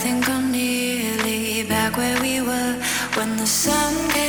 think I'm nearly back where we were when the sun.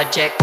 Technologic.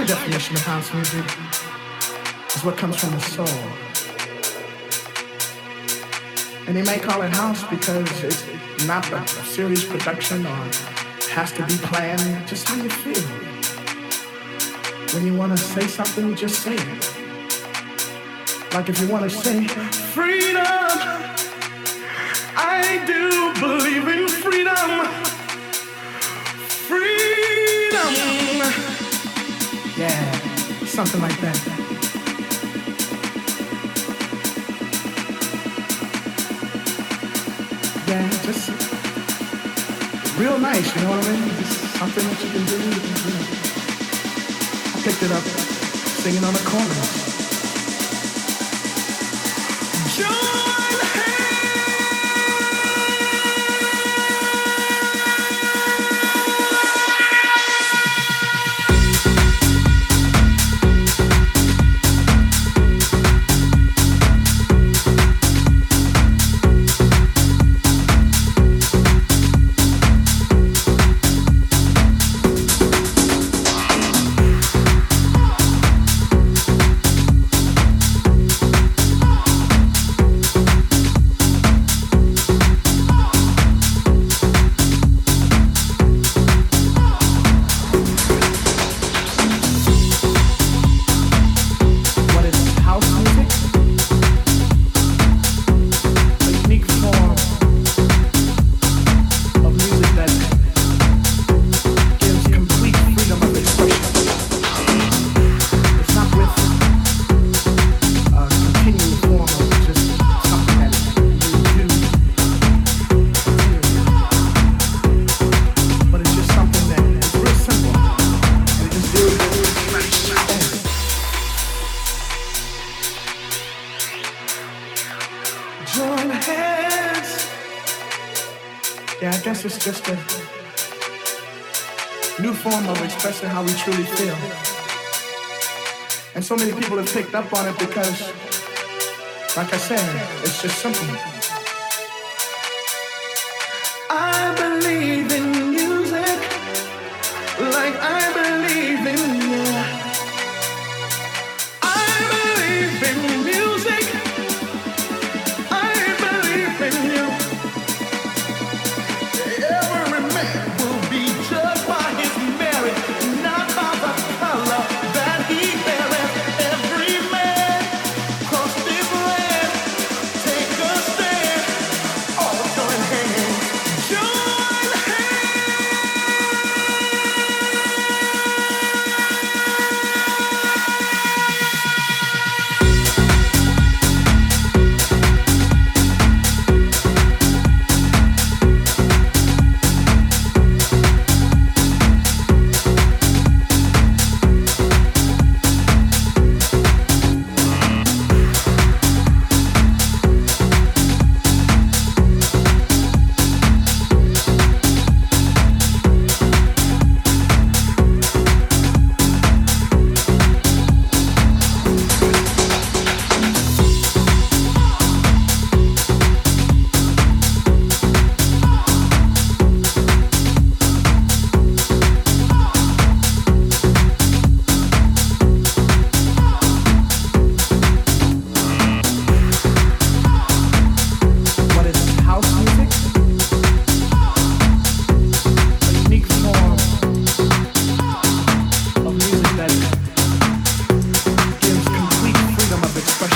My definition of house music is what comes from the soul. And they may call it house because it's not a serious production or has to be planned, just how you feel. When you want to say something, just say it. Like if you want to say, freedom, I do believe in freedom. Freedom. Yeah, something like that. Yeah, just real nice, you know what I mean? Something that you can do. I picked it up singing on the corner. Yeah, I guess it's just a new form of expressing how we truly feel. And so many people have picked up on it because, like I said, it's just simple.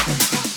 Of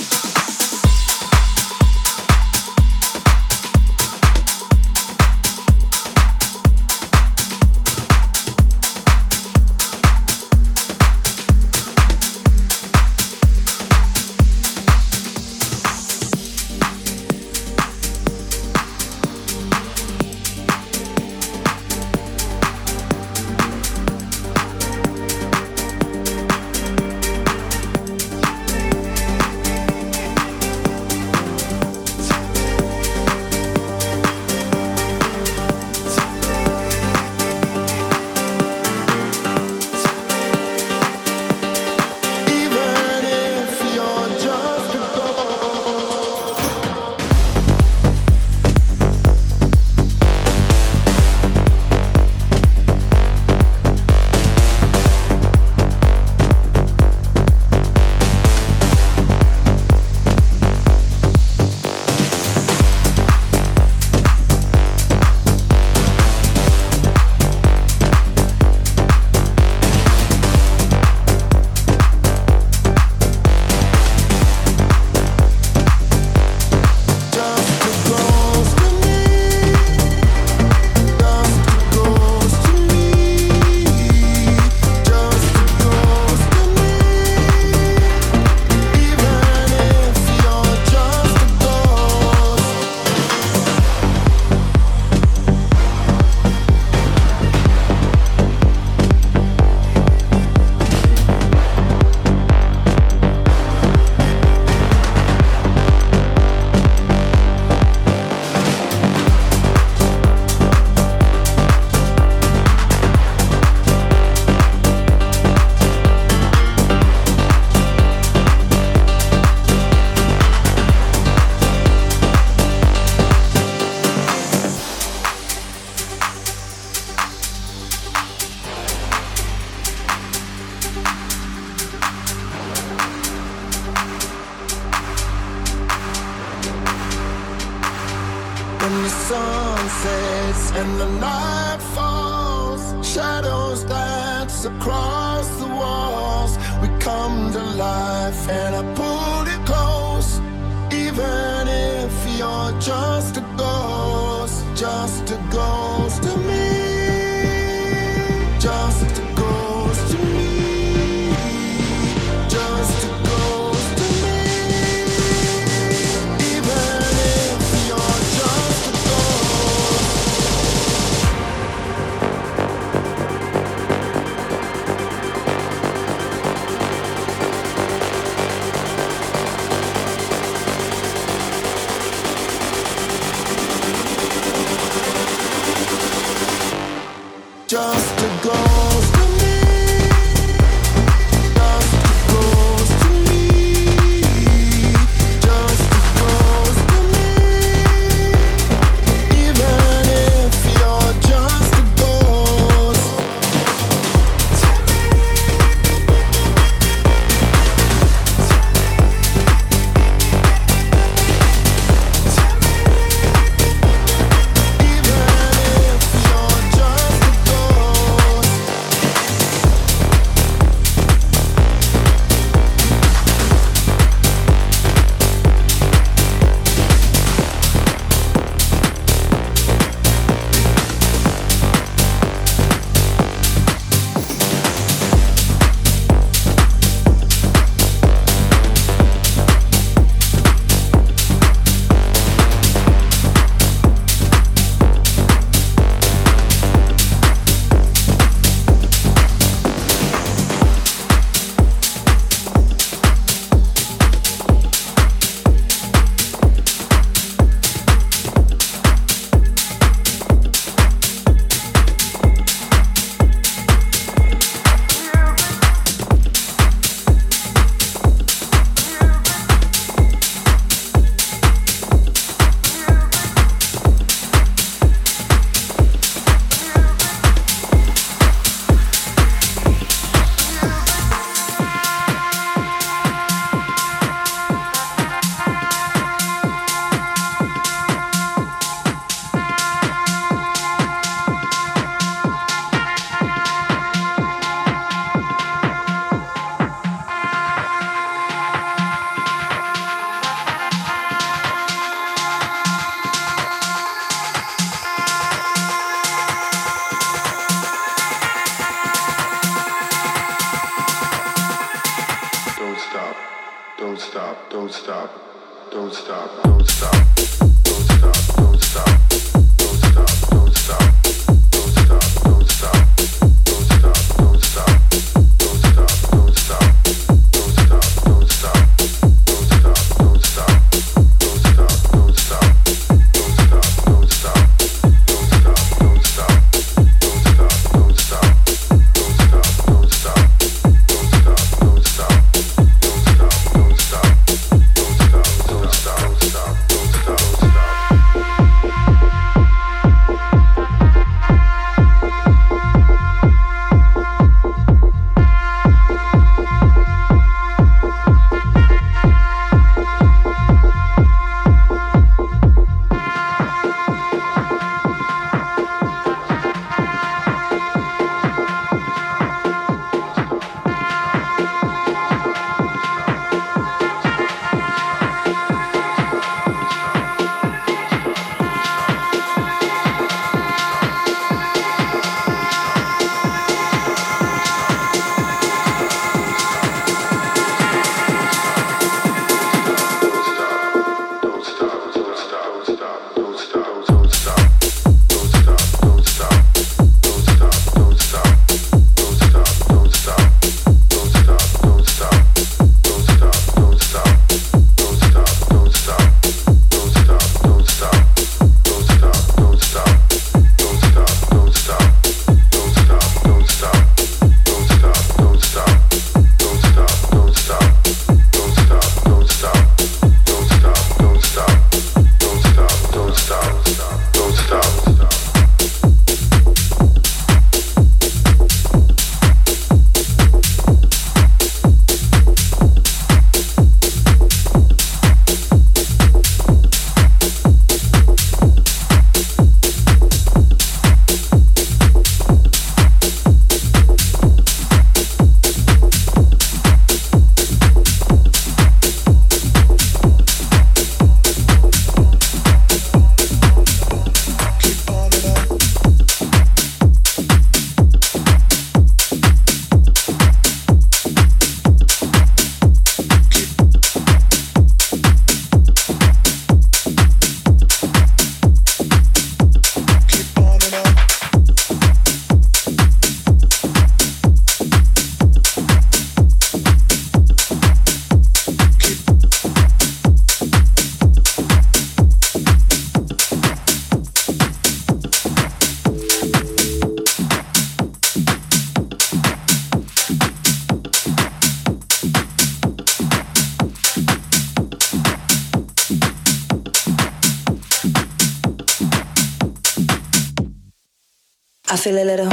feel a little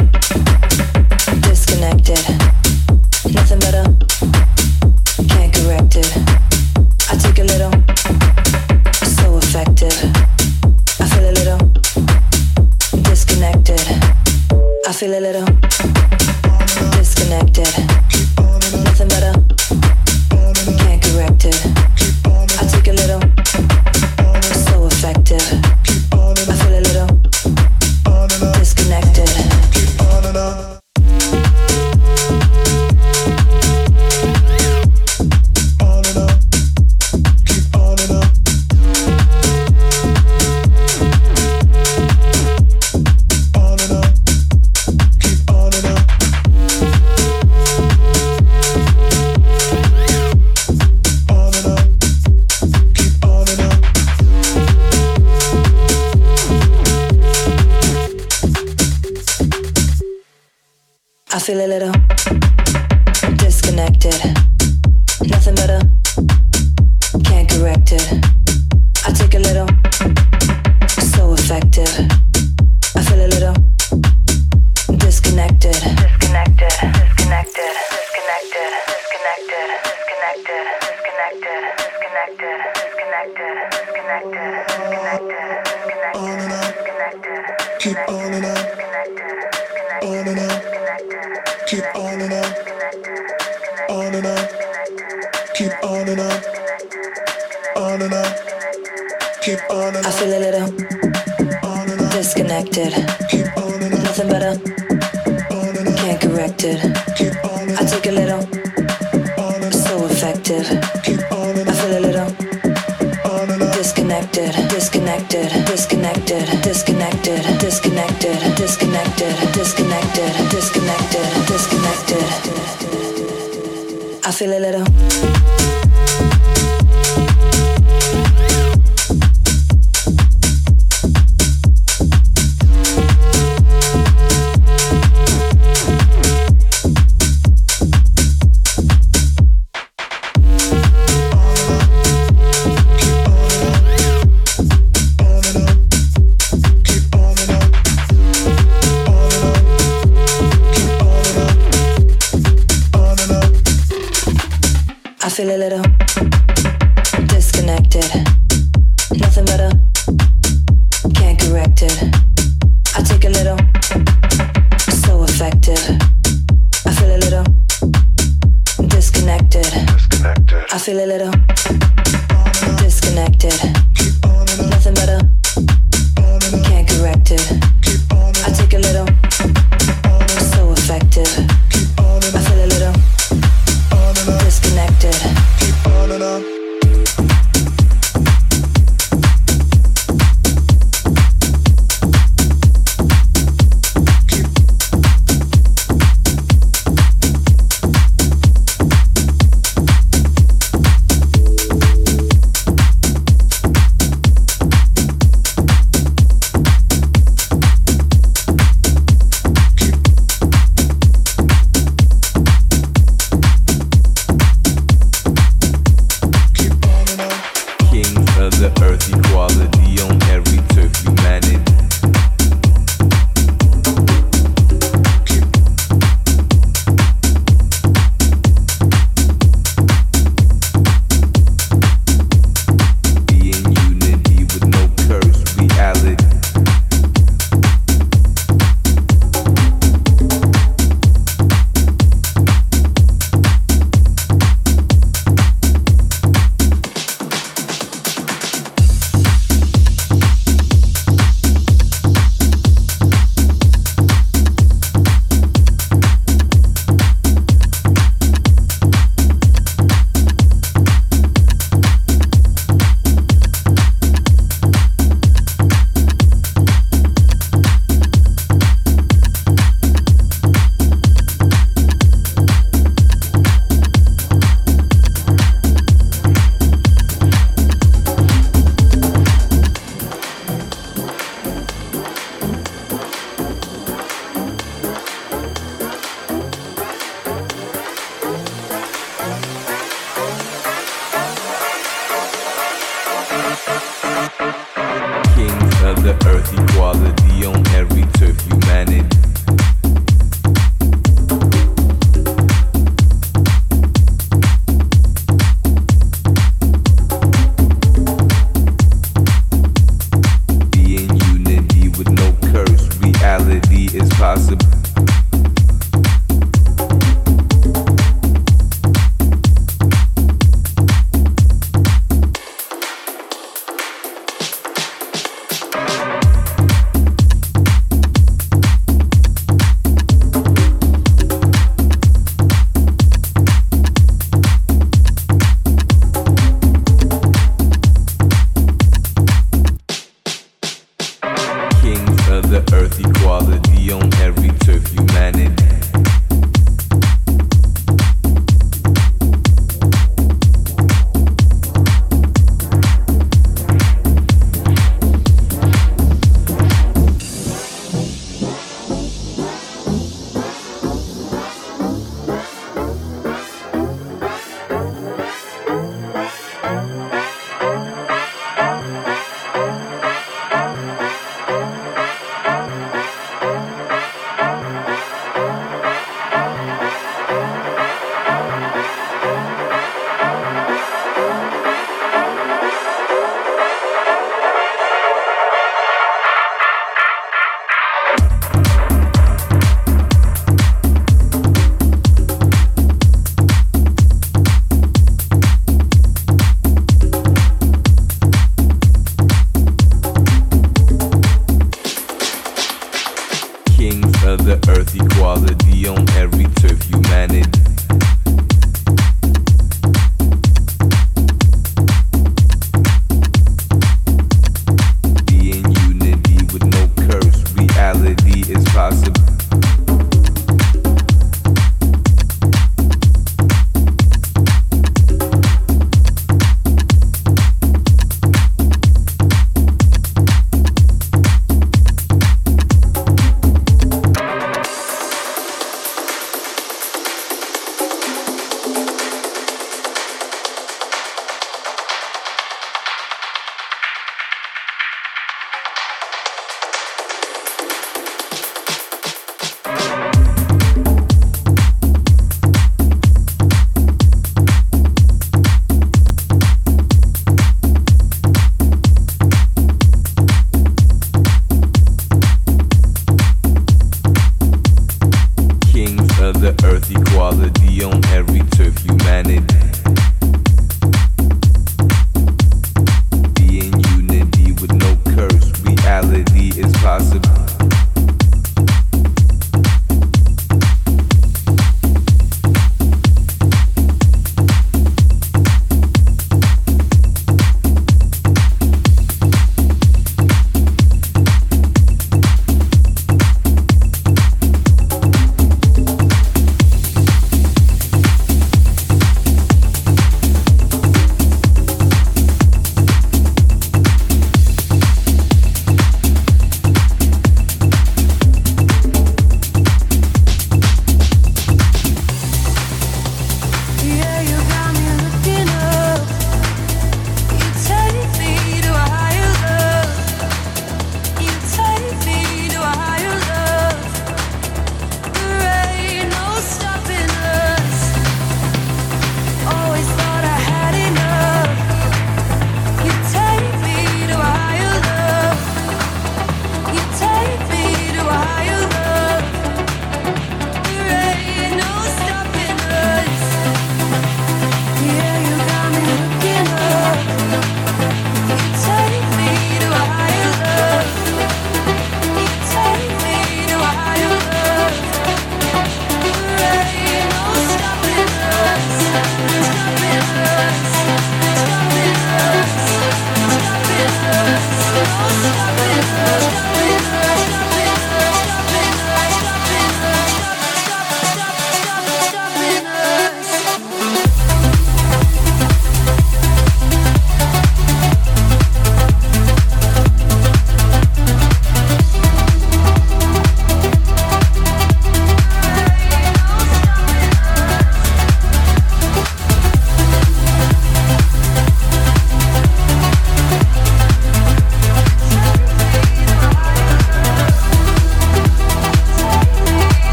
disconnected. connected. I took a little, so affected. I feel a little disconnected, disconnected, disconnected, disconnected, disconnected, disconnected, disconnected, disconnected, disconnected. I feel a little.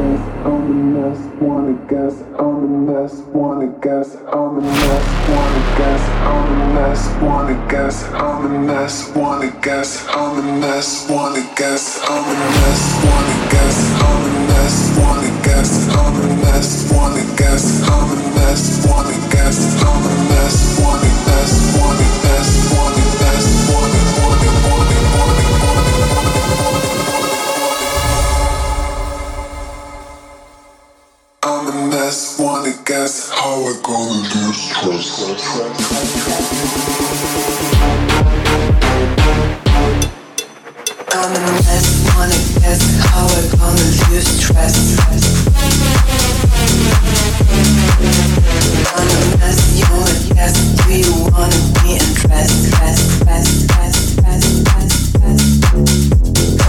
mess, on the mess, wanna guess, on the mess, wanna guess, on the mess, wanna guess, on the mess, wanna guess, on the mess, wanna guess, on the mess, wanna guess, on the mess, wanna guess, on the mess, wanna guess, on the mess, wanna guess, on the mess, wanna guess, on the mess, wanna guess, wanna just wanna guess how I gonna lose trust. I'm wanna guess how gonna lose trust. I'm you wanna guess do you wanna be.